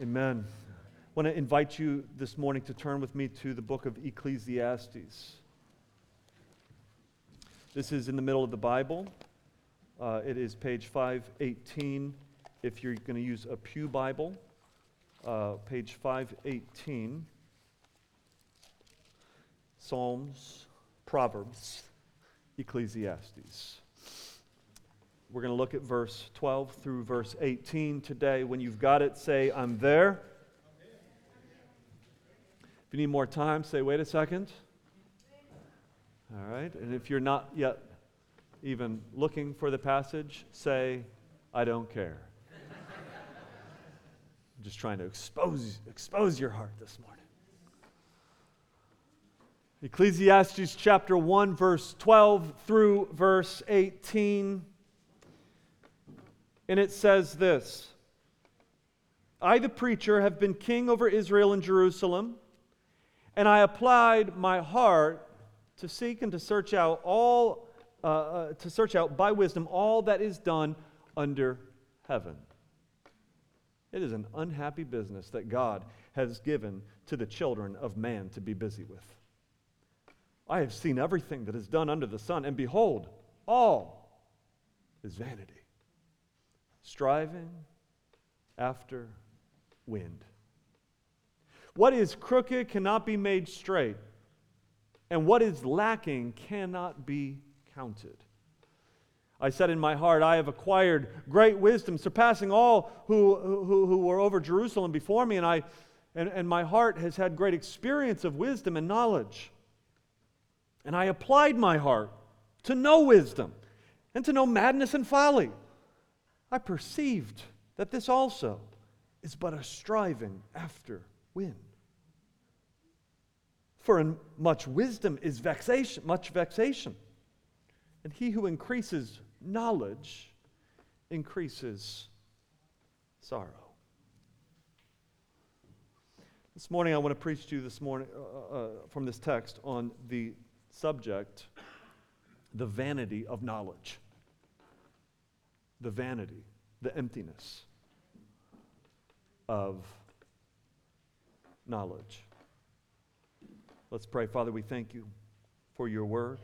Amen. I want to invite you this morning to turn with me to the book of Ecclesiastes. This is in the middle of the Bible. Uh, it is page 518 if you're going to use a Pew Bible. Uh, page 518. Psalms, Proverbs, Ecclesiastes. We're going to look at verse 12 through verse 18 today. When you've got it, say, I'm there. If you need more time, say, wait a second. All right. And if you're not yet even looking for the passage, say, I don't care. I'm just trying to expose, expose your heart this morning. Ecclesiastes chapter 1, verse 12 through verse 18. And it says this I, the preacher, have been king over Israel and Jerusalem, and I applied my heart to seek and to search out all, uh, uh, to search out by wisdom all that is done under heaven. It is an unhappy business that God has given to the children of man to be busy with. I have seen everything that is done under the sun, and behold, all is vanity striving after wind. What is crooked cannot be made straight, and what is lacking cannot be counted. I said in my heart, I have acquired great wisdom, surpassing all who, who, who were over Jerusalem before me, and, I, and, and my heart has had great experience of wisdom and knowledge. And I applied my heart to know wisdom and to know madness and folly. I perceived that this also is but a striving after wind. For in much wisdom is vexation, much vexation. And he who increases knowledge increases sorrow. This morning, I want to preach to you this morning uh, uh, from this text on the subject, the vanity of knowledge the vanity, the emptiness of knowledge. Let's pray. Father, we thank you for your word.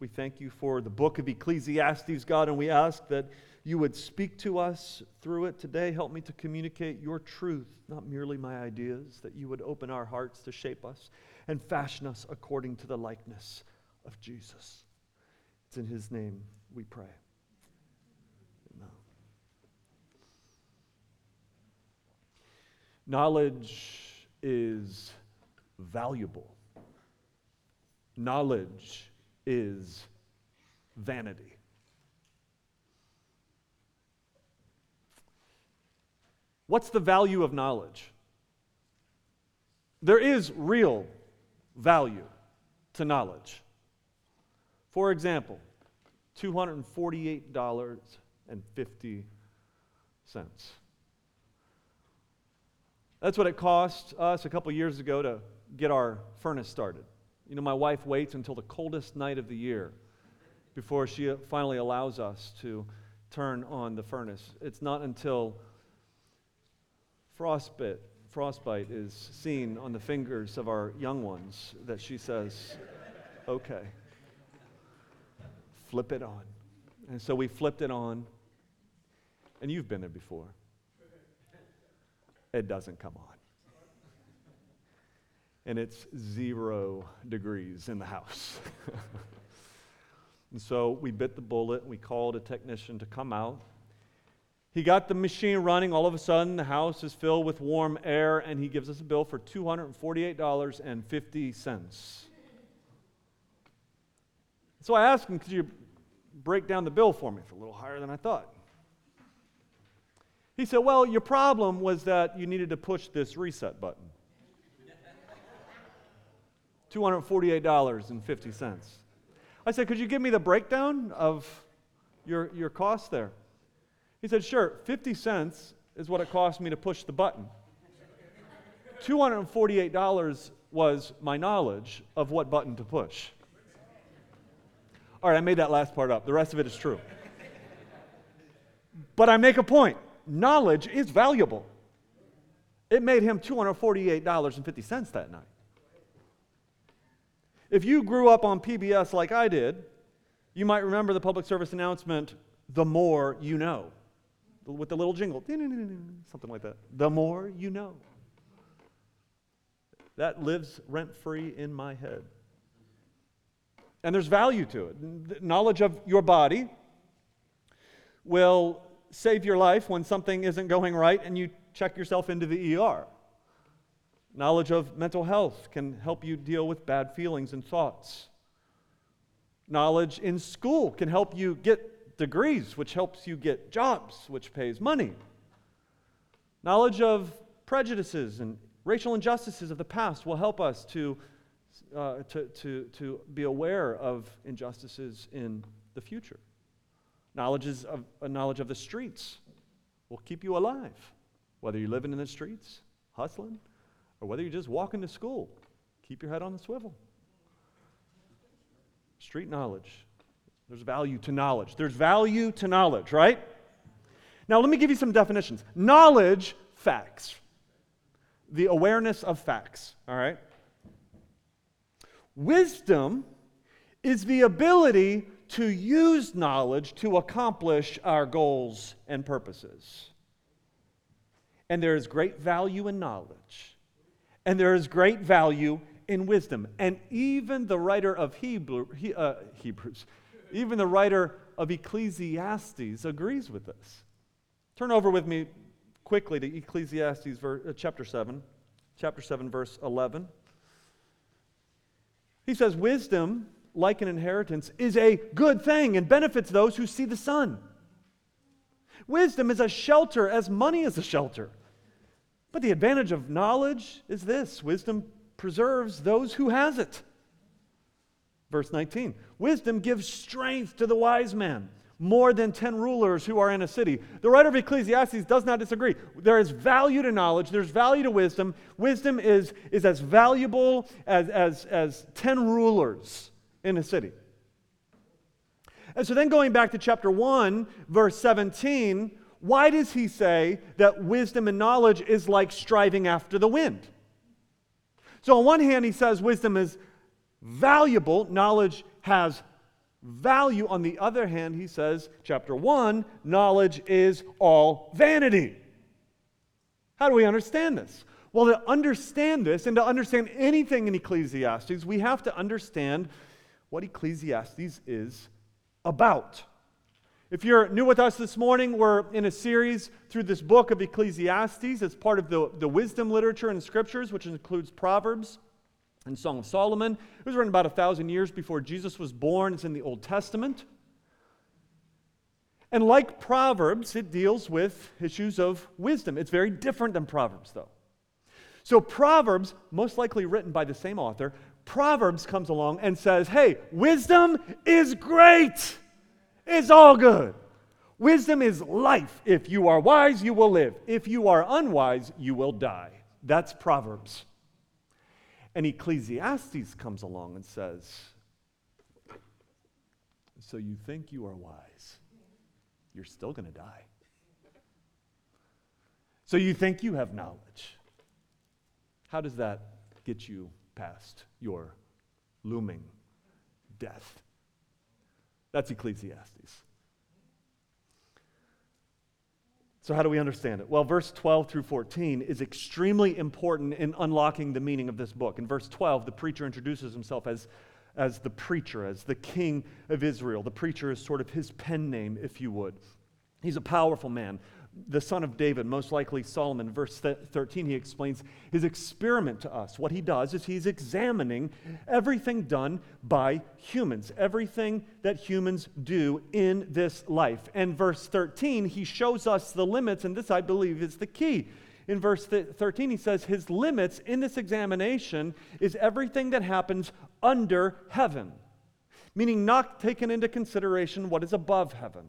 We thank you for the book of Ecclesiastes, God, and we ask that you would speak to us through it today. Help me to communicate your truth, not merely my ideas, that you would open our hearts to shape us and fashion us according to the likeness of Jesus. It's in his name we pray. Knowledge is valuable. Knowledge is vanity. What's the value of knowledge? There is real value to knowledge. For example, $248.50. That's what it cost us a couple years ago to get our furnace started. You know, my wife waits until the coldest night of the year before she finally allows us to turn on the furnace. It's not until frostbite, frostbite is seen on the fingers of our young ones that she says, okay, flip it on. And so we flipped it on, and you've been there before it doesn't come on. And it's zero degrees in the house. and so we bit the bullet. We called a technician to come out. He got the machine running. All of a sudden, the house is filled with warm air, and he gives us a bill for $248.50. So I asked him, Could you break down the bill for me? It's a little higher than I thought. He said, Well, your problem was that you needed to push this reset button. $248.50. I said, Could you give me the breakdown of your, your cost there? He said, Sure, 50 cents is what it cost me to push the button. $248 was my knowledge of what button to push. All right, I made that last part up. The rest of it is true. But I make a point knowledge is valuable. It made him $248.50 that night. If you grew up on PBS like I did, you might remember the public service announcement, The More You Know, with the little jingle, something like that. The more you know. That lives rent free in my head. And there's value to it. Knowledge of your body will save your life when something isn't going right and you check yourself into the ER. Knowledge of mental health can help you deal with bad feelings and thoughts. Knowledge in school can help you get degrees, which helps you get jobs, which pays money. Knowledge of prejudices and racial injustices of the past will help us to, uh, to, to, to be aware of injustices in the future. Knowledge, is of, a knowledge of the streets will keep you alive, whether you're living in the streets, hustling, or whether you're just walking to school. Keep your head on the swivel. Street knowledge. There's value to knowledge. There's value to knowledge, right? Now, let me give you some definitions. Knowledge, facts. The awareness of facts, all right? Wisdom is the ability to use knowledge to accomplish our goals and purposes. And there is great value in knowledge, and there is great value in wisdom. And even the writer of Hebrew, he, uh, Hebrews, even the writer of Ecclesiastes agrees with this. Turn over with me quickly to Ecclesiastes ver- uh, chapter 7, chapter 7, verse 11. He says, Wisdom like an inheritance, is a good thing and benefits those who see the sun. Wisdom is a shelter as money is a shelter. But the advantage of knowledge is this wisdom preserves those who has it. Verse 19 Wisdom gives strength to the wise man, more than 10 rulers who are in a city. The writer of Ecclesiastes does not disagree. There is value to knowledge, there's value to wisdom. Wisdom is, is as valuable as, as, as 10 rulers in a city. And so then going back to chapter 1, verse 17, why does he say that wisdom and knowledge is like striving after the wind? So, on one hand, he says wisdom is valuable, knowledge has value. On the other hand, he says, chapter 1, knowledge is all vanity. How do we understand this? Well, to understand this and to understand anything in Ecclesiastes, we have to understand what Ecclesiastes is about. If you're new with us this morning, we're in a series through this book of Ecclesiastes. It's part of the, the wisdom literature the scriptures, which includes Proverbs and Song of Solomon. It was written about a thousand years before Jesus was born. It's in the Old Testament. And like Proverbs, it deals with issues of wisdom. It's very different than Proverbs, though. So, Proverbs, most likely written by the same author, Proverbs comes along and says, hey, wisdom is great. It's all good. Wisdom is life. If you are wise, you will live. If you are unwise, you will die. That's Proverbs. And Ecclesiastes comes along and says, So you think you are wise, you're still going to die. So you think you have knowledge. How does that get you past your looming death. That's Ecclesiastes. So, how do we understand it? Well, verse 12 through 14 is extremely important in unlocking the meaning of this book. In verse 12, the preacher introduces himself as, as the preacher, as the king of Israel. The preacher is sort of his pen name, if you would. He's a powerful man, the son of David, most likely Solomon. Verse 13, he explains his experiment to us. What he does is he's examining everything done by humans, everything that humans do in this life. And verse 13, he shows us the limits, and this, I believe, is the key. In verse 13, he says, His limits in this examination is everything that happens under heaven, meaning not taken into consideration what is above heaven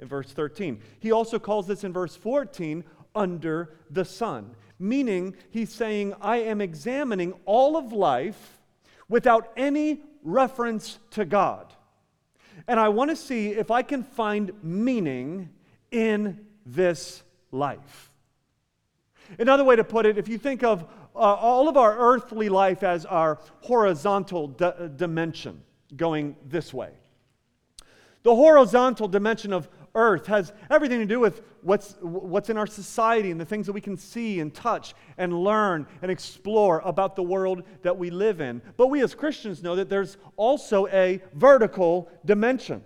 in verse 13. He also calls this in verse 14 under the sun, meaning he's saying, I am examining all of life without any reference to God. And I want to see if I can find meaning in this life. Another way to put it, if you think of uh, all of our earthly life as our horizontal d- dimension going this way, the horizontal dimension of earth has everything to do with what's, what's in our society and the things that we can see and touch and learn and explore about the world that we live in. But we as Christians know that there's also a vertical dimension.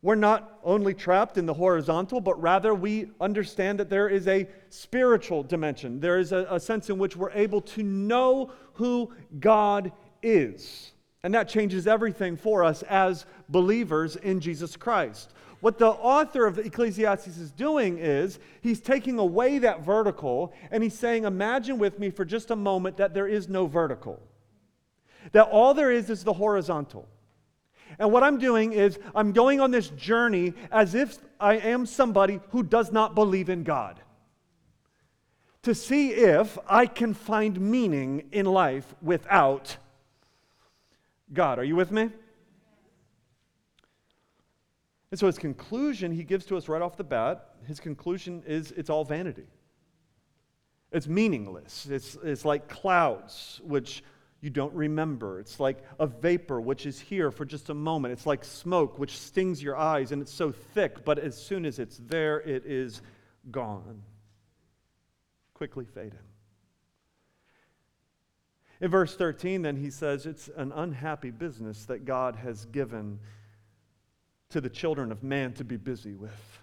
We're not only trapped in the horizontal, but rather we understand that there is a spiritual dimension. There is a, a sense in which we're able to know who God is. And that changes everything for us as believers in Jesus Christ. What the author of Ecclesiastes is doing is he's taking away that vertical and he's saying, Imagine with me for just a moment that there is no vertical, that all there is is the horizontal. And what I'm doing is I'm going on this journey as if I am somebody who does not believe in God. To see if I can find meaning in life without God. Are you with me? And so his conclusion he gives to us right off the bat, his conclusion is it's all vanity. It's meaningless. It's, it's like clouds, which you don't remember. It's like a vapor, which is here for just a moment. It's like smoke, which stings your eyes, and it's so thick, but as soon as it's there, it is gone. Quickly fading. In verse 13, then he says, It's an unhappy business that God has given to the children of man to be busy with.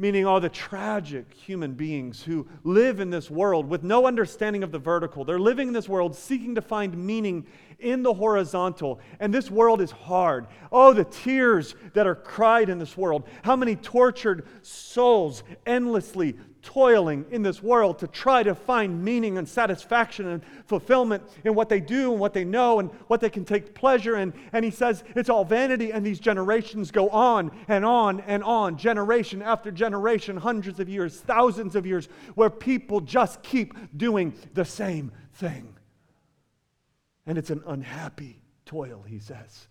Meaning, all the tragic human beings who live in this world with no understanding of the vertical. They're living in this world seeking to find meaning in the horizontal. And this world is hard. Oh, the tears that are cried in this world. How many tortured souls endlessly toiling in this world to try to find meaning and satisfaction and fulfillment in what they do and what they know and what they can take pleasure in. And he says it's all vanity, and these generations go on and on and on, generation after generation, hundreds of years, thousands of years, where people just keep doing the same thing. And it's an unhappy toil, he says.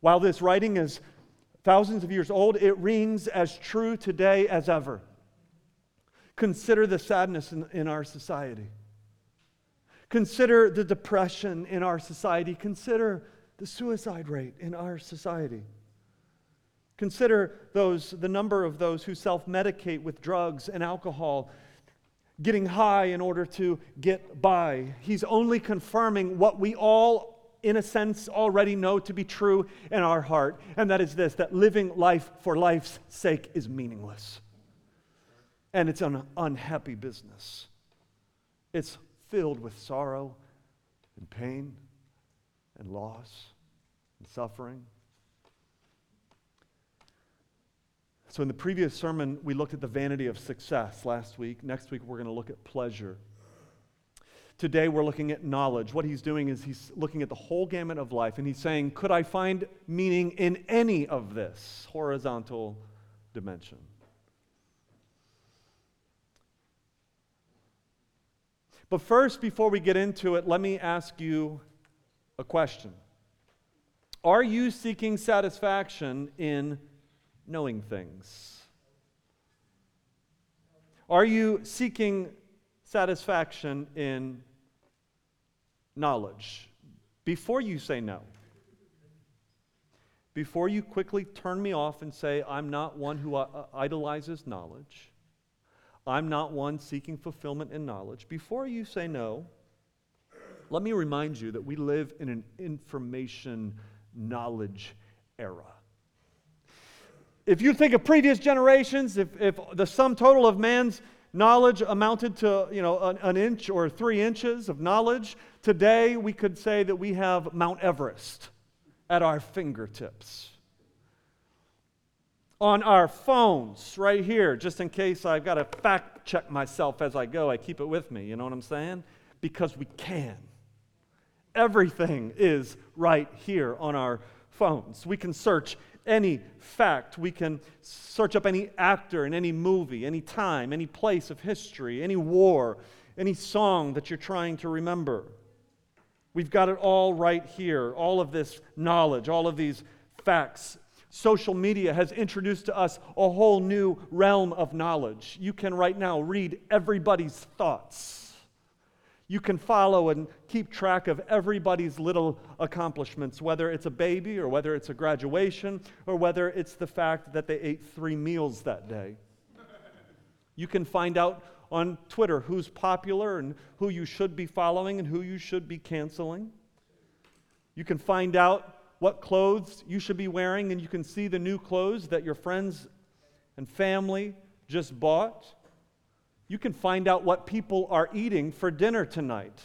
While this writing is thousands of years old, it rings as true today as ever. Consider the sadness in, in our society. Consider the depression in our society. Consider the suicide rate in our society. Consider those, the number of those who self medicate with drugs and alcohol, getting high in order to get by. He's only confirming what we all, in a sense, already know to be true in our heart, and that is this that living life for life's sake is meaningless and it's an unhappy business. It's filled with sorrow and pain and loss and suffering. So, in the previous sermon, we looked at the vanity of success last week. Next week, we're going to look at pleasure. Today, we're looking at knowledge. What he's doing is he's looking at the whole gamut of life, and he's saying, Could I find meaning in any of this horizontal dimension? But first, before we get into it, let me ask you a question Are you seeking satisfaction in knowing things? Are you seeking satisfaction in knowledge? Before you say no, before you quickly turn me off and say, I'm not one who uh, idolizes knowledge, I'm not one seeking fulfillment in knowledge. Before you say no, let me remind you that we live in an information knowledge era. If you think of previous generations, if, if the sum total of man's knowledge amounted to you know an, an inch or three inches of knowledge, today we could say that we have Mount Everest at our fingertips on our phones right here, just in case I've got to fact check myself as I go. I keep it with me, you know what I'm saying? Because we can. Everything is right here on our phones. We can search any fact. We can search up any actor in any movie, any time, any place of history, any war, any song that you're trying to remember. We've got it all right here, all of this knowledge, all of these facts Social media has introduced to us a whole new realm of knowledge. You can right now read everybody's thoughts. You can follow and keep track of everybody's little accomplishments, whether it's a baby or whether it's a graduation or whether it's the fact that they ate three meals that day. You can find out on Twitter who's popular and who you should be following and who you should be canceling. You can find out what clothes you should be wearing, and you can see the new clothes that your friends and family just bought. You can find out what people are eating for dinner tonight.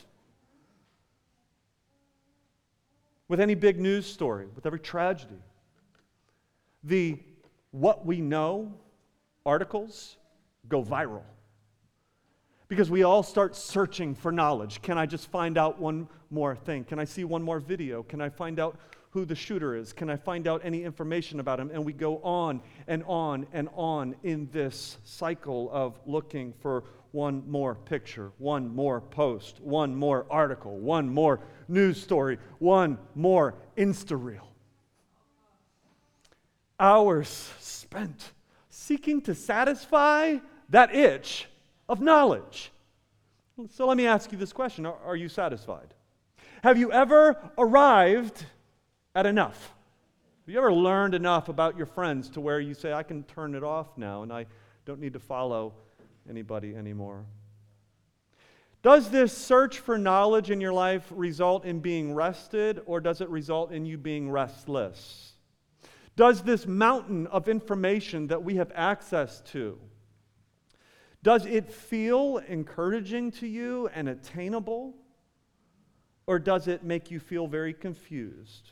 With any big news story, with every tragedy. The what we know articles go viral because we all start searching for knowledge. Can I just find out one more thing? Can I see one more video? Can I find out who the shooter is? Can I find out any information about him? And we go on and on and on in this cycle of looking for one more picture, one more post, one more article, one more news story, one more Insta reel. Hours spent seeking to satisfy that itch of knowledge. So let me ask you this question Are, you satisfied? Have you ever arrived at enough? Have you ever learned enough about your friends to where you say, I can turn it off now and I don't need to follow anybody anymore? Does this search for knowledge in your life result in being rested or does it result in you being restless? Does this mountain of information that we have access to, does it feel encouraging to you and attainable? Or does it make you feel very confused?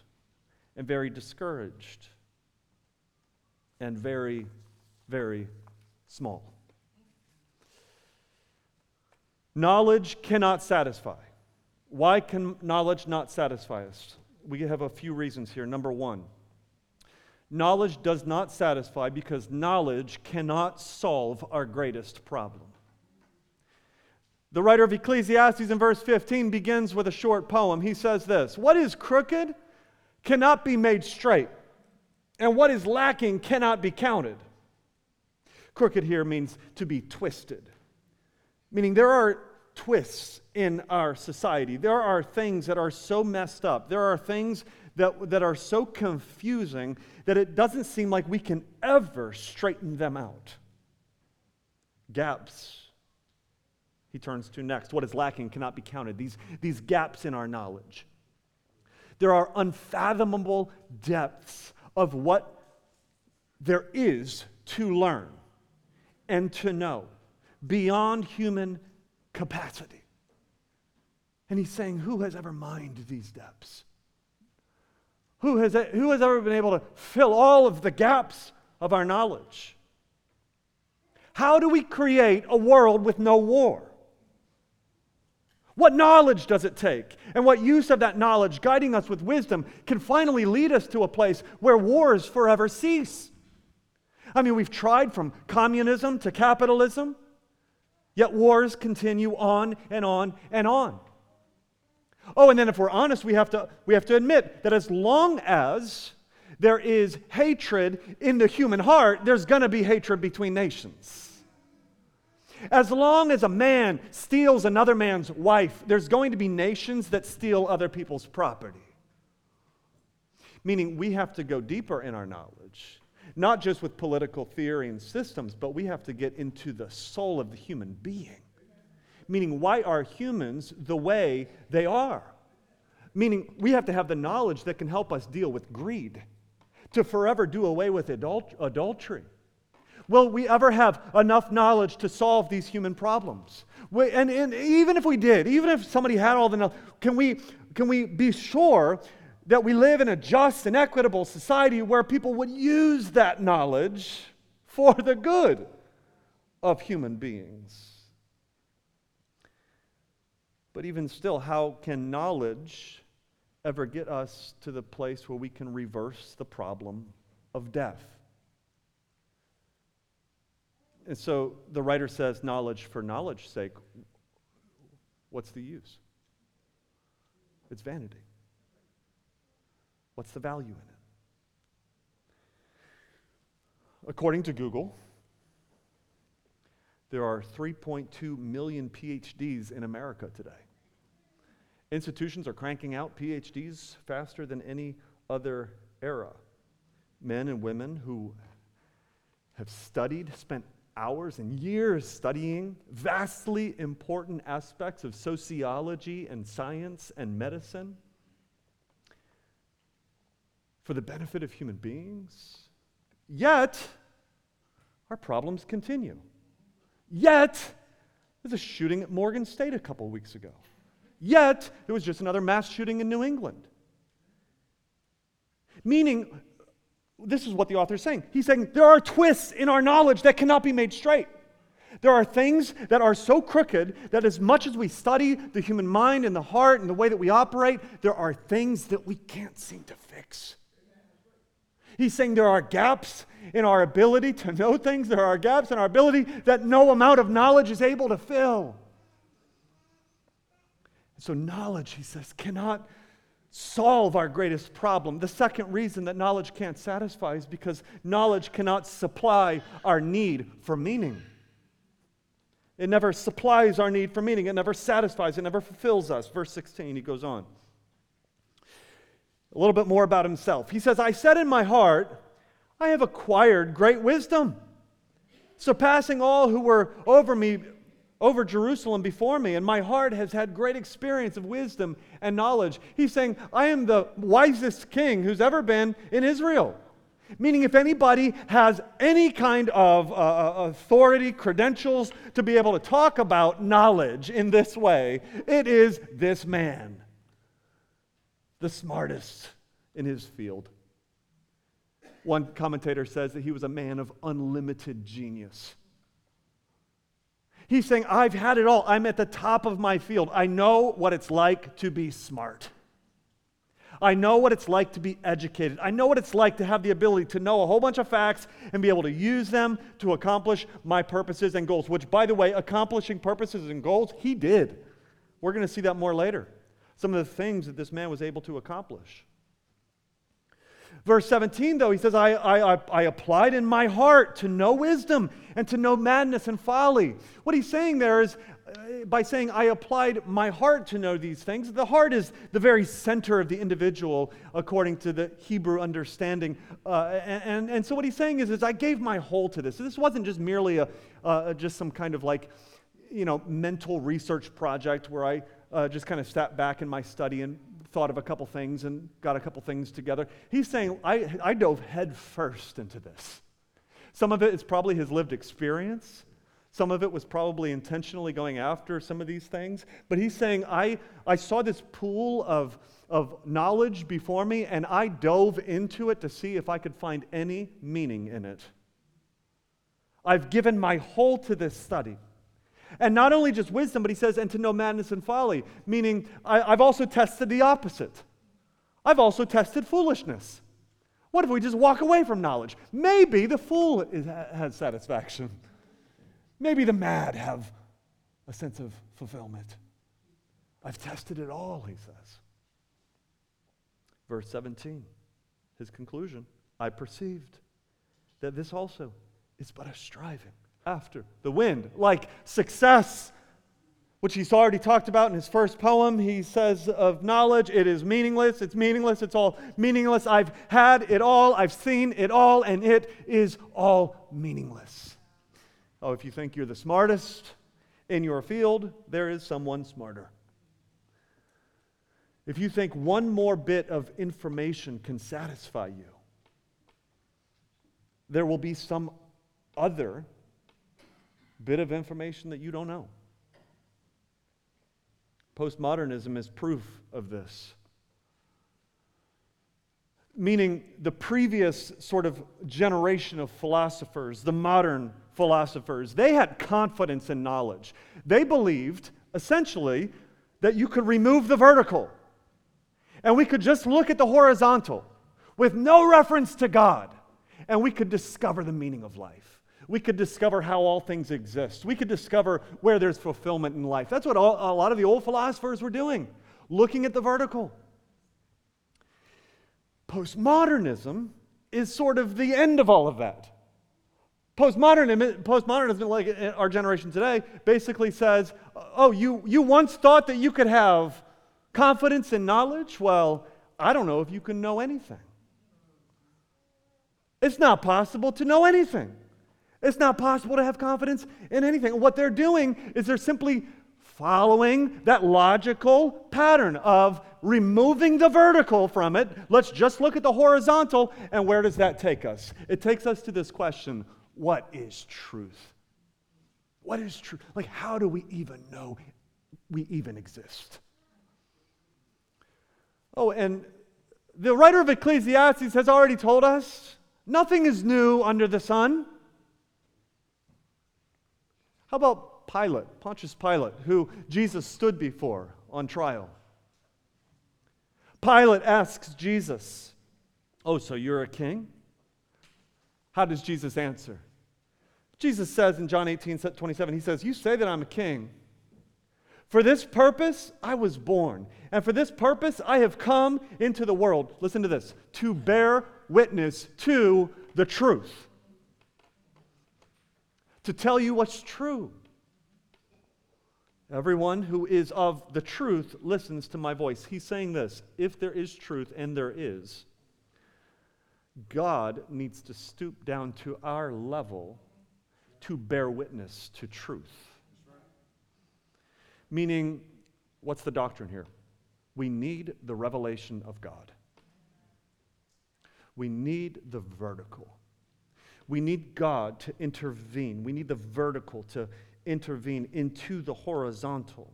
And very discouraged and very, very small. Knowledge cannot satisfy. Why can knowledge not satisfy us? We have a few reasons here. Number one, knowledge does not satisfy because knowledge cannot solve our greatest problem. The writer of Ecclesiastes in verse 15 begins with a short poem. He says this What is crooked? Cannot be made straight, and what is lacking cannot be counted. Crooked here means to be twisted, meaning there are twists in our society. There are things that are so messed up. There are things that, that are so confusing that it doesn't seem like we can ever straighten them out. Gaps. He turns to next. What is lacking cannot be counted. These, these gaps in our knowledge. There are unfathomable depths of what there is to learn and to know beyond human capacity. And he's saying, Who has ever mined these depths? Who has, who has ever been able to fill all of the gaps of our knowledge? How do we create a world with no war? What knowledge does it take? And what use of that knowledge, guiding us with wisdom, can finally lead us to a place where wars forever cease? I mean, we've tried from communism to capitalism, yet wars continue on and on and on. Oh, and then if we're honest, we have to, we have to admit that as long as there is hatred in the human heart, there's going to be hatred between nations. As long as a man steals another man's wife, there's going to be nations that steal other people's property. Meaning, we have to go deeper in our knowledge, not just with political theory and systems, but we have to get into the soul of the human being. Meaning, why are humans the way they are? Meaning, we have to have the knowledge that can help us deal with greed, to forever do away with adult- adultery Will we ever have enough knowledge to solve these human problems? We, and, and even if we did, even if somebody had all the knowledge, can we, can we be sure that we live in a just and equitable society where people would use that knowledge for the good of human beings? But even still, how can knowledge ever get us to the place where we can reverse the problem of death? And so the writer says, knowledge for knowledge's sake, what's the use? It's vanity. What's the value in it? According to Google, there are 3.2 million PhDs in America today. Institutions are cranking out PhDs faster than any other era. Men and women who have studied, spent hours and years studying vastly important aspects of sociology and science and medicine for the benefit of human beings. Yet, our problems continue. Yet, there's a shooting at Morgan State a couple weeks ago. Yet, there was just another mass shooting in New England. Meaning, this is what the author is saying. He's saying there are twists in our knowledge that cannot be made straight. There are things that are so crooked that as much as we study the human mind and the heart and the way that we operate, there are things that we can't seem to fix. He's saying there are gaps in our ability to know things, there are gaps in our ability that no amount of knowledge is able to fill. So, knowledge, he says, cannot solve our greatest problem. The second reason that knowledge can't satisfy is because knowledge cannot supply our need for meaning. It never supplies our need for meaning. It never satisfies. It never fulfills us. Verse 16, he goes on. A little bit more about himself. He says, I said in my heart, I have acquired great wisdom, surpassing all who were over me over Jerusalem before me, and my heart has had great experience of wisdom and knowledge. He's saying, I am the wisest king who's ever been in Israel. Meaning, if anybody has any kind of uh, uh, authority, credentials to be able to talk about knowledge in this way, it is this man, the smartest in his field. One commentator says that he was a man of unlimited genius. He's saying, I've had it all. I'm at the top of my field. I know what it's like to be smart. I know what it's like to be educated. I know what it's like to have the ability to know a whole bunch of facts and be able to use them to accomplish my purposes and goals, which, by the way, accomplishing purposes and goals, he did. We're going to see that more later. Some of the things that this man was able to accomplish. Verse 17, though, he says, I, I, I applied in my heart to know wisdom and to know madness and folly. What he's saying there is, uh, by saying, I applied my heart to know these things, the heart is the very center of the individual, according to the Hebrew understanding. Uh, and, and so what he's saying is, is, I gave my whole to this. This wasn't just merely a, uh, just some kind of like, you know, mental research project where I uh, just kind of sat back in my study and thought of a couple things and got a couple things together. He's saying, I, I dove head first into this. Some of it is probably his lived experience. Some of it was probably intentionally going after some of these things. But he's saying, I, I saw this pool of, of knowledge before me, and I dove into it to see if I could find any meaning in it. I've given my whole to this study. And not only just wisdom, but he says, and to know madness and folly, meaning I, I've also tested the opposite. I've also tested foolishness. What if we just walk away from knowledge? Maybe the fool is, has satisfaction. Maybe the mad have a sense of fulfillment. I've tested it all, he says. Verse 17, his conclusion I perceived that this also is but a striving after the wind, like success, which he's already talked about in his first poem. He says of knowledge, it is meaningless, it's meaningless, it's all meaningless. I've had it all, I've seen it all, and it is all meaningless. Oh, if you think you're the smartest in your field, there is someone smarter. If you think one more bit of information can satisfy you, there will be some other bit of information that you don't know. Postmodernism is proof of this. Meaning, the previous sort of generation of philosophers, the modern philosophers, they had confidence in knowledge. They believed, essentially, that you could remove the vertical and we could just look at the horizontal with no reference to God and we could discover the meaning of life we could discover how all things exist. We could discover where there's fulfillment in life. That's what all, a lot of the old philosophers were doing, looking at the vertical. Postmodernism is sort of the end of all of that. Postmodernism, postmodernism, like our generation today, basically says, oh, you, you once thought that you could have confidence in knowledge? Well, I don't know if you can know anything. It's not possible to know anything. It's not possible to have confidence in anything. What they're doing is they're simply following that logical pattern of removing the vertical from it. Let's just look at the horizontal, and where does that take us? It takes us to this question what is truth? What is truth? Like, how do we even know we even exist? Oh, and the writer of Ecclesiastes has already told us nothing is new under the sun. How about Pilate, Pontius Pilate, who Jesus stood before on trial? Pilate asks Jesus, Oh, so you're a king? How does Jesus answer? Jesus says in John 18 27, He says, You say that I'm a king. For this purpose I was born, and for this purpose I have come into the world. Listen to this to bear witness to the truth, to tell you what's true. Everyone who is of the truth listens to my voice. He's saying this if there is truth, and there is, God needs to stoop down to our level to bear witness to truth. Meaning, what's the doctrine here? We need the revelation of God. We need the vertical. We need God to intervene. We need the vertical to intervene into the horizontal.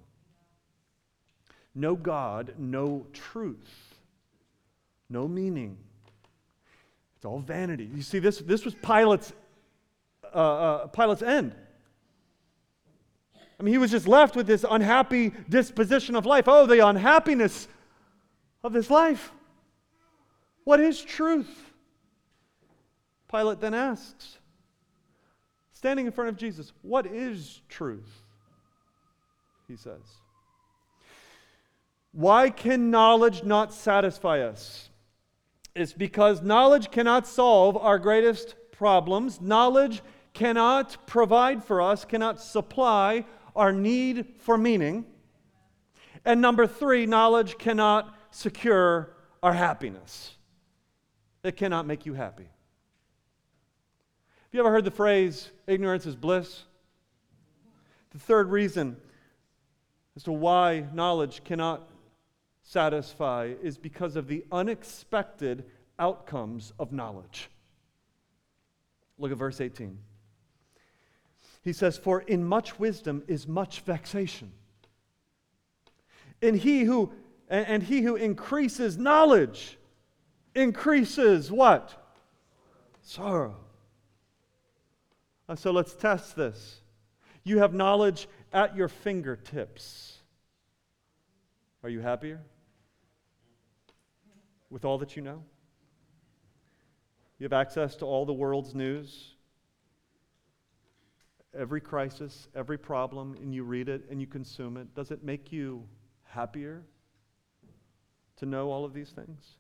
No God, no truth, no meaning. It's all vanity. You see, this, this was Pilate's, uh, uh, Pilate's end. I mean, he was just left with this unhappy disposition of life. Oh, the unhappiness of this life. What is truth? Pilate then asks, standing in front of Jesus, What is truth? He says. Why can knowledge not satisfy us? It's because knowledge cannot solve our greatest problems. Knowledge cannot provide for us, cannot supply our need for meaning. And number three, knowledge cannot secure our happiness. It cannot make you happy. You ever heard the phrase, ignorance is bliss? The third reason as to why knowledge cannot satisfy is because of the unexpected outcomes of knowledge. Look at verse 18. He says, For in much wisdom is much vexation. And he who and he who increases knowledge increases what? Sorrow. Uh, so let's test this. You have knowledge at your fingertips. Are you happier with all that you know? You have access to all the world's news every crisis, every problem, and you read it and you consume it, does it make you happier to know all of these things?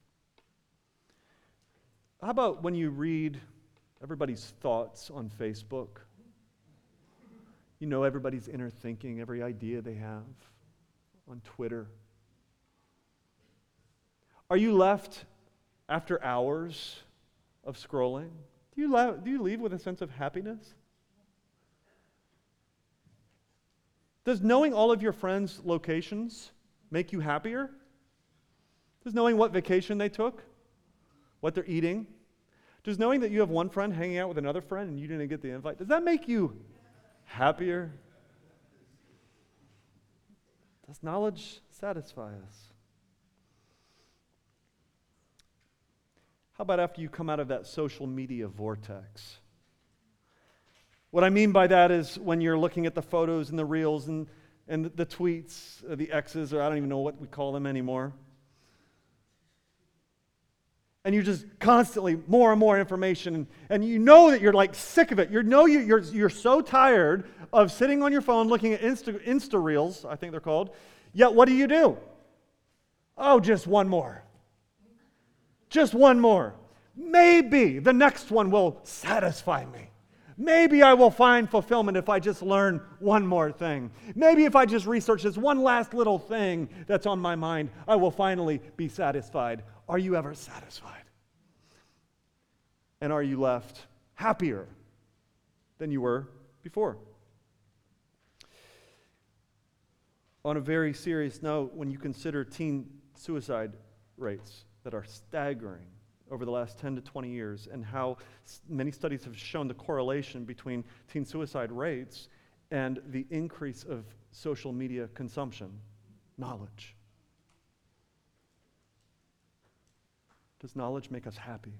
How about when you read everybody's thoughts on Facebook? You know everybody's inner thinking, every idea they have on Twitter. Are you left after hours of scrolling? Do you, la- do you leave with a sense of happiness? Does knowing all of your friends' locations make you happier? Does knowing what vacation they took, what they're eating, does knowing that you have one friend hanging out with another friend and you didn't get the invite, does that make you happier? Does knowledge satisfy us? How about after you come out of that social media vortex? What I mean by that is when you're looking at the photos and the reels and, and the, tweets, the X's, or I don't even know what we call them anymore. And you just constantly more and more information, and, you know that you're like sick of it. You know you, you're, you're so tired of sitting on your phone looking at Insta, Insta Reels, I think they're called. Yet what do you do? Oh, just one more. Just one more. Maybe the next one will satisfy me. Maybe I will find fulfillment if I just learn one more thing. Maybe if I just research this one last little thing that's on my mind, I will finally be satisfied. Are you ever satisfied? And are you left happier than you were before? On a very serious note, when you consider teen suicide rates that are staggering, over the last 10 to 20 years and how many studies have shown the correlation between teen suicide rates and the increase of social media consumption, knowledge. Does knowledge make us happy?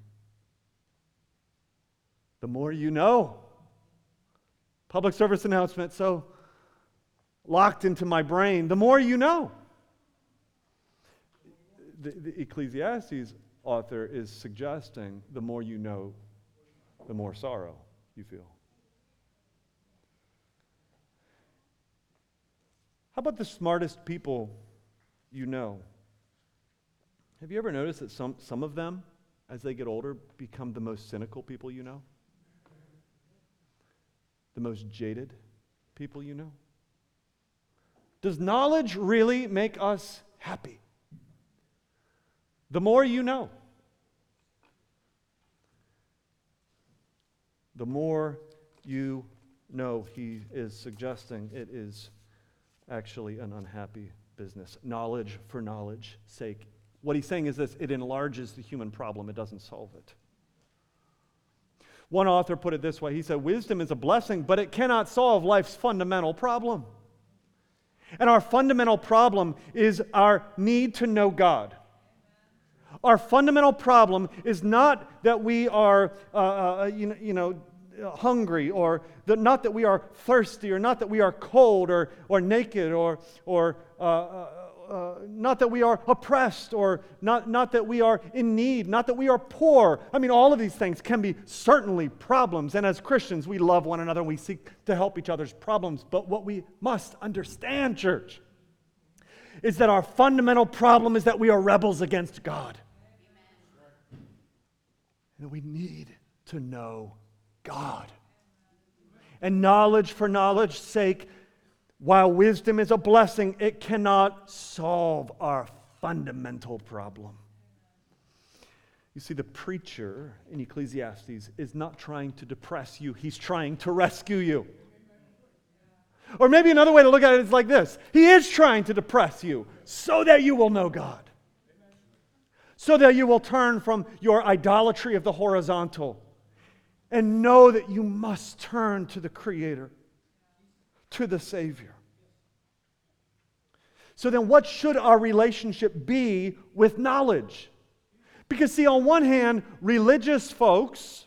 The more you know. Public service announcement, so locked into my brain. The more you know. The, the Ecclesiastes author is suggesting the more you know, the more sorrow you feel. How about the smartest people you know? Have you ever noticed that some, some of them, as they get older, become the most cynical people you know? The most jaded people you know? Does knowledge really make us happy? the more you know. The more you know, he is suggesting it is actually an unhappy business. Knowledge for knowledge sake. What he's saying is this it enlarges the human problem, it doesn't solve it. One author put it this way he said, Wisdom is a blessing, but it cannot solve life's fundamental problem. And our fundamental problem is our need to know God. Our fundamental problem is not that we are, uh, uh, you know, you know hungry or that not that we are thirsty or not that we are cold or, or naked or, or uh, uh, uh, not that we are oppressed or not, not that we are in need, not that we are poor. I mean, all of these things can be certainly problems. And as Christians, we love one another and we seek to help each other's problems. But what we must understand, church, is that our fundamental problem is that we are rebels against God. And we need to know God. And knowledge for knowledge's sake, while wisdom is a blessing, it cannot solve our fundamental problem. You see, the preacher in Ecclesiastes is not trying to depress you, he's trying to rescue you. Or maybe another way to look at it is like this He is trying to depress you so that you will know God so that you will turn from your idolatry of the horizontal and know that you must turn to the Creator, to the Savior. So then, what should our relationship be with knowledge? Because, see, on one hand, religious folks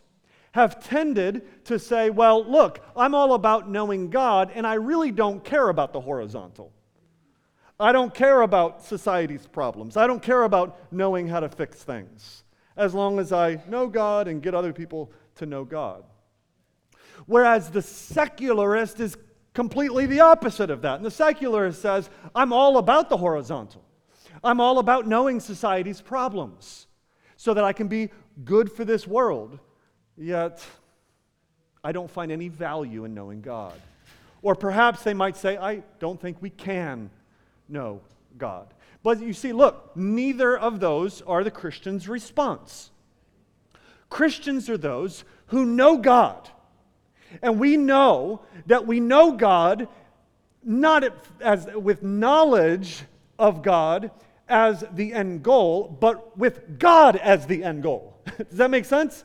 have tended to say, well, look, I'm all about knowing God, and I really don't care about the horizontal. I don't care about society's problems. I don't care about knowing how to fix things, as long as I know God and get other people to know God. Whereas the secularist is completely the opposite of that. And the secularist says, I'm all about the horizontal. I'm all about knowing society's problems so that I can be good for this world. Yet, I don't find any value in knowing God. Or perhaps they might say, I don't think we can know God. But you see, look, neither of those are the Christian's response. Christians are those who know God. And we know that we know God not as with knowledge of God as the end goal, but with God as the end goal. Does that make sense?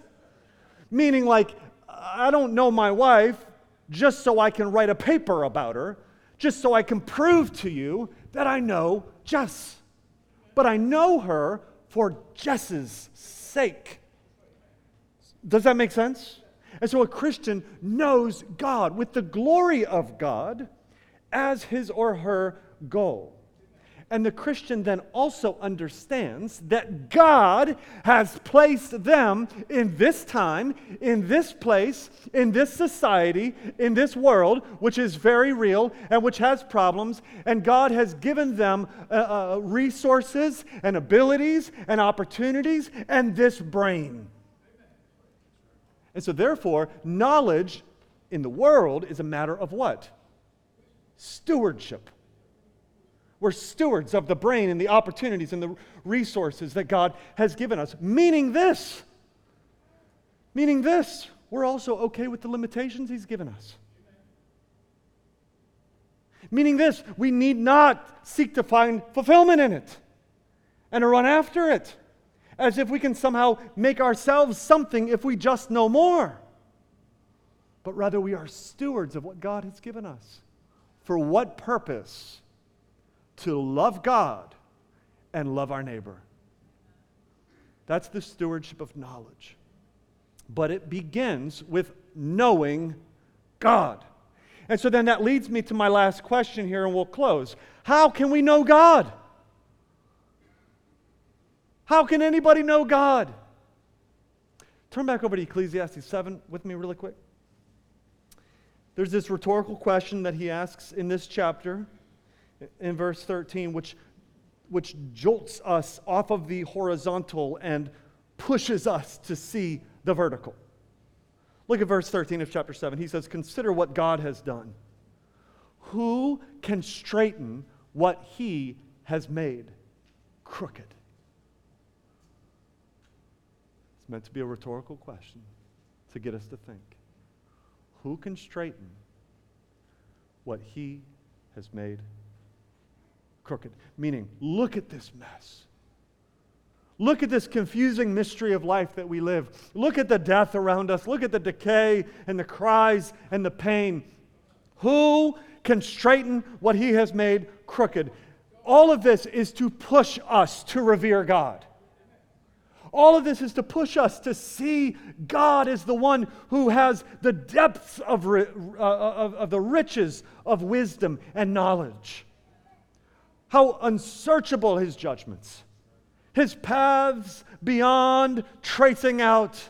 Meaning, like, I don't know my wife just so I can write a paper about her, just so I can prove to you that I know Jess, but I know her for Jess's sake. Does that make sense? And so a Christian knows God with the glory of God as his or her goal. And the Christian then also understands that God has placed them in this time, in this place, in this society, in this world, which is very real and which has problems. And God has given them uh, uh, resources and abilities and opportunities and this brain. And so, therefore, knowledge in the world is a matter of what? Stewardship. We're stewards of the brain and the opportunities and the resources that God has given us. Meaning this, meaning this, we're also okay with the limitations He's given us. Meaning this, we need not seek to find fulfillment in it and to run after it as if we can somehow make ourselves something if we just know more. But rather, we are stewards of what God has given us. For what purpose? To love God and love our neighbor. That's the stewardship of knowledge. But it begins with knowing God. And so then that leads me to my last question here, and we'll close. How can we know God? How can anybody know God? Turn back over to Ecclesiastes 7 with me, really quick. There's this rhetorical question that he asks in this chapter, in verse 13, which, which jolts us off of the horizontal and pushes us to see the vertical. Look at verse 13 of chapter 7. He says, Consider what God has done. Who can straighten what he has made crooked? It's meant to be a rhetorical question to get us to think. Who can straighten what he has made crooked? Meaning, look at this mess. Look at this confusing mystery of life that we live. Look at the death around us. Look at the decay and the cries and the pain. Who can straighten what he has made crooked? All of this is to push us to revere God. All of this is to push us to see God as the one who has the depths of, uh, of, of the riches of wisdom and knowledge. How unsearchable his judgments, his paths beyond tracing out.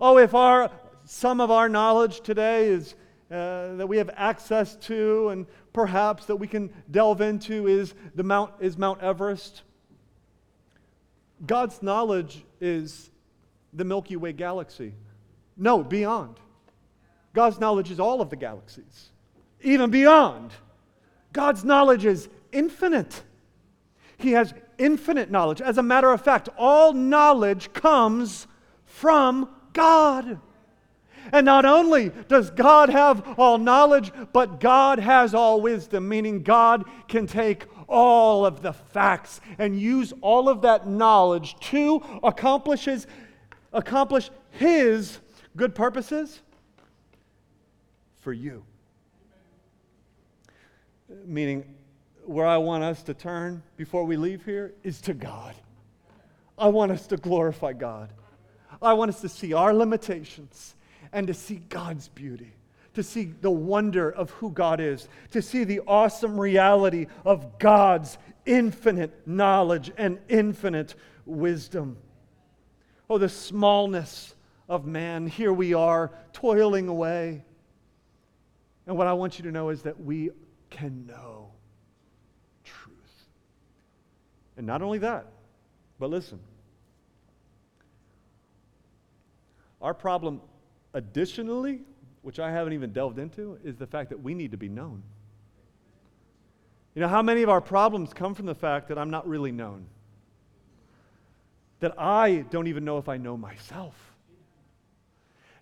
Oh, if our, some of our knowledge today is uh, that we have access to and perhaps that we can delve into is the Mount, is Mount Everest. God's knowledge is the Milky Way galaxy. No, beyond. God's knowledge is all of the galaxies, even beyond. God's knowledge is infinite. He has infinite knowledge. As a matter of fact, all knowledge comes from God. And not only does God have all knowledge, but God has all wisdom, meaning God can take all of the facts and use all of that knowledge to accomplish his, accomplish his good purposes for you. Meaning, where I want us to turn before we leave here is to God. I want us to glorify God. I want us to see our limitations and to see God's beauty to see the wonder of who God is, to see the awesome reality of God's infinite knowledge and infinite wisdom. Oh, the smallness of man. Here we are, toiling away. And what I want you to know is that we can know truth. And not only that, but listen. Our problem, additionally, which I haven't even delved into, is the fact that we need to be known. You know, how many of our problems come from the fact that I'm not really known? That I don't even know if I know myself.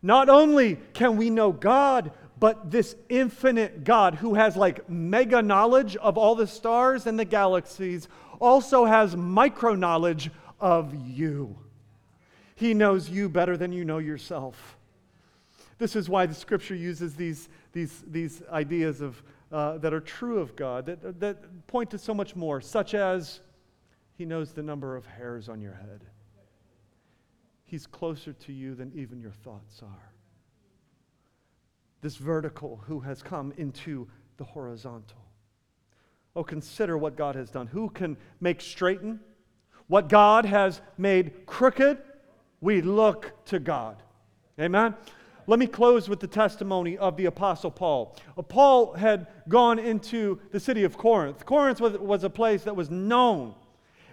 Not only can we know God, but this infinite God who has like mega knowledge of all the stars and the galaxies also has micro knowledge of you. He knows you better than you know yourself. This is why the scripture uses these, these, these ideas of, uh, that are true of God, that, that point to so much more, such as He knows the number of hairs on your head. He's closer to you than even your thoughts are. This vertical who has come into the horizontal. Oh, consider what God has done. Who can make straighten? What God has made crooked, we look to God. Amen? Let me close with the testimony of the Apostle Paul. Uh, Paul had gone into the city of Corinth. Corinth was, was a place that was known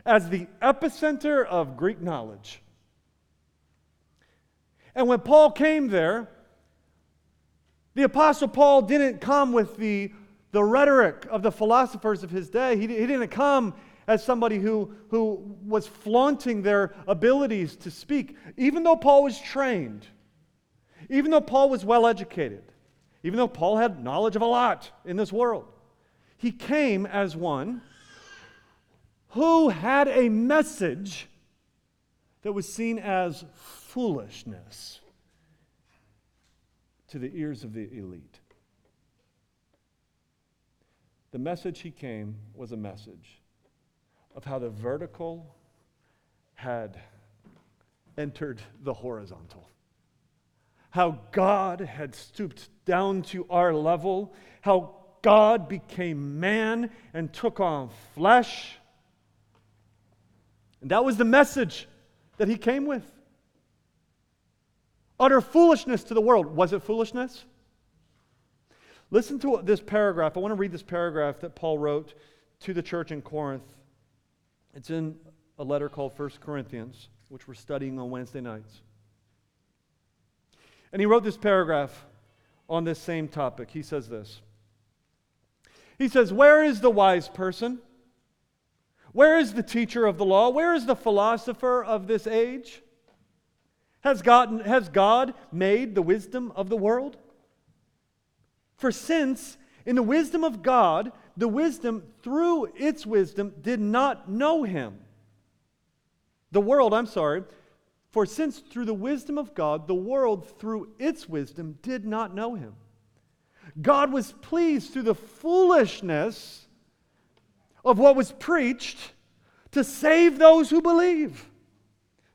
as the epicenter of Greek knowledge. And when Paul came there, The Apostle Paul didn't come with the, the rhetoric of the philosophers of his day. He, he didn't come as somebody who, who was flaunting their abilities to speak. Even though Paul was trained, even though Paul was well educated, even though Paul had knowledge of a lot in this world, he came as one who had a message that was seen as foolishness to the ears of the elite. The message he came was a message of how the vertical had entered the horizontal. How God had stooped down to our level, how God became man and took on flesh. And that was the message that he came with. Utter foolishness to the world. Was it foolishness? Listen to this paragraph. I want to read this paragraph that Paul wrote to the church in Corinth. It's in a letter called 1 Corinthians, which we're studying on Wednesday nights. And he wrote this paragraph on this same topic. He says this He says, Where is the wise person? Where is the teacher of the law? Where is the philosopher of this age? Has God, has God made the wisdom of the world? For since in the wisdom of God, the wisdom through its wisdom did not know him. The world, I'm sorry, for since through the wisdom of God, the world through its wisdom did not know him. God was pleased through the foolishness of what was preached to save those who believe.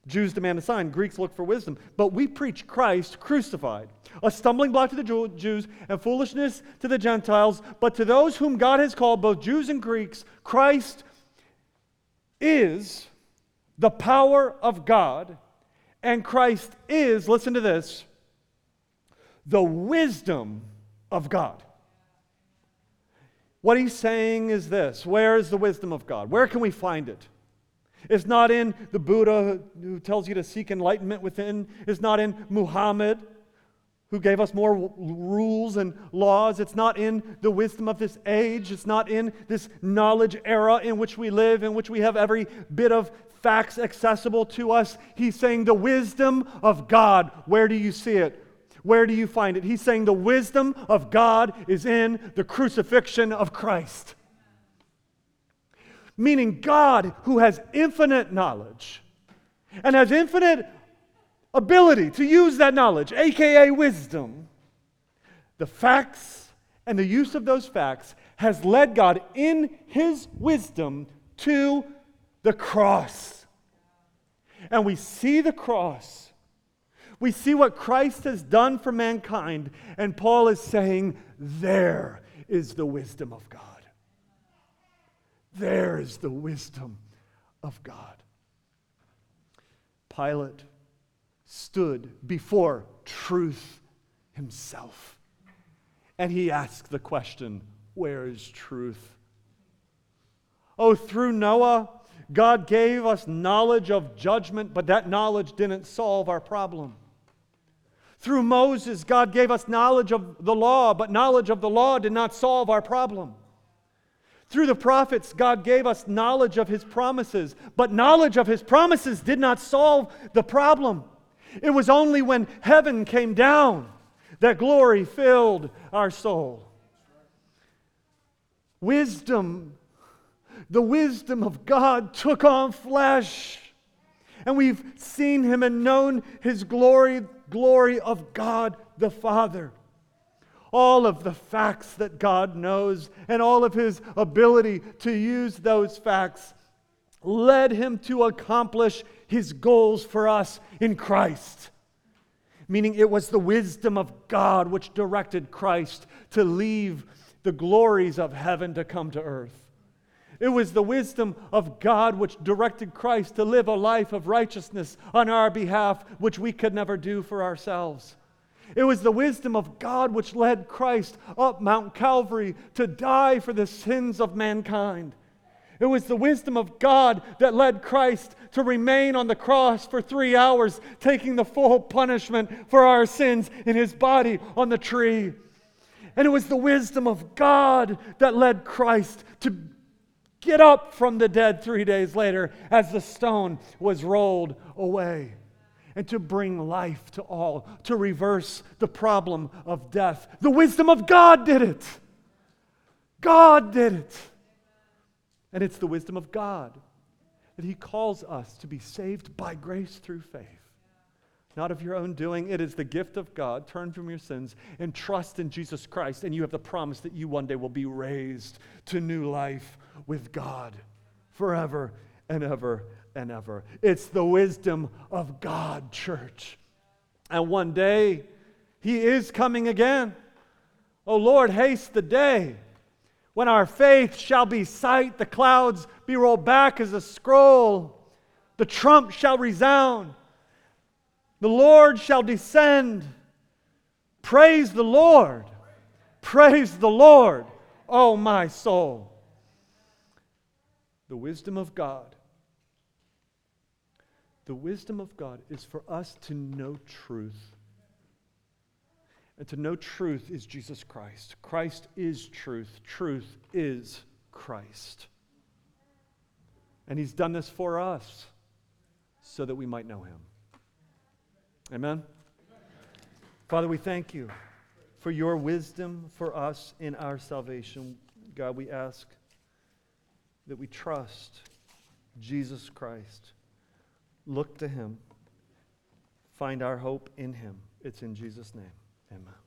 Jews demand a sign, Greeks look for wisdom. But we preach Christ crucified, a stumbling block to the Jews and foolishness to the Gentiles. But to those whom God has called, both Jews and Greeks, Christ is the power of God, and Christ is, listen to this, the wisdom of God. What he's saying is this Where is the wisdom of God? Where can we find it? It's not in the Buddha who tells you to seek enlightenment within. It's not in Muhammad who gave us more rules and laws. It's not in the wisdom of this age. It's not in this knowledge era in which we live, in which we have every bit of facts accessible to us. He's saying the wisdom of God. Where do you see it? Where do you find it? He's saying the wisdom of God is in the crucifixion of Christ meaning God who has infinite knowledge and has infinite ability to use that knowledge, aka wisdom. The facts and the use of those facts has led God in his wisdom to the cross. And we see the cross. We see what Christ has done for mankind. And Paul is saying, there is the wisdom of God. There is the wisdom of God. Pilate stood before truth himself. And he asked the question where is truth? Oh, through Noah, God gave us knowledge of judgment, but that knowledge didn't solve our problem. Through Moses, God gave us knowledge of the law, but knowledge of the law did not solve our problem. Through the prophets, God gave us knowledge of his promises, but knowledge of his promises did not solve the problem. It was only when heaven came down that glory filled our soul. Wisdom, the wisdom of God took on flesh. And we've seen him and known his glory, glory of God the Father all of the facts that God knows and all of his ability to use those facts led him to accomplish his goals for us in Christ. Meaning it was the wisdom of God which directed Christ to leave the glories of heaven to come to earth. It was the wisdom of God which directed Christ to live a life of righteousness on our behalf, which we could never do for ourselves. It was the wisdom of God which led Christ up Mount Calvary to die for the sins of mankind. It was the wisdom of God that led Christ to remain on the cross for three hours, taking the full punishment for our sins in his body on the tree. And it was the wisdom of God that led Christ to get up from the dead three days later as the stone was rolled away and to bring life to all, to reverse the problem of death. The wisdom of God did it. God did it. And it's the wisdom of God that He calls us to be saved by grace through faith not of your own doing. It is the gift of God. Turn from your sins and trust in Jesus Christ, and you have the promise that you one day will be raised to new life with God forever and ever and ever. It's the wisdom of God, church. And one day, He is coming again. Oh Lord, haste the day when our faith shall be sight, the clouds be rolled back as a scroll, the trump shall resound the Lord shall descend. Praise the Lord. Praise the Lord, oh my soul. The wisdom of God. The wisdom of God is for us to know truth. And to know truth is Jesus Christ. Christ is truth. Truth is Christ. And He's done this for us so that we might know Him. Amen? Father, we thank you for your wisdom for us in our salvation. God, we ask that we trust Jesus Christ, look to him, find our hope in him. It's in Jesus' name. Amen.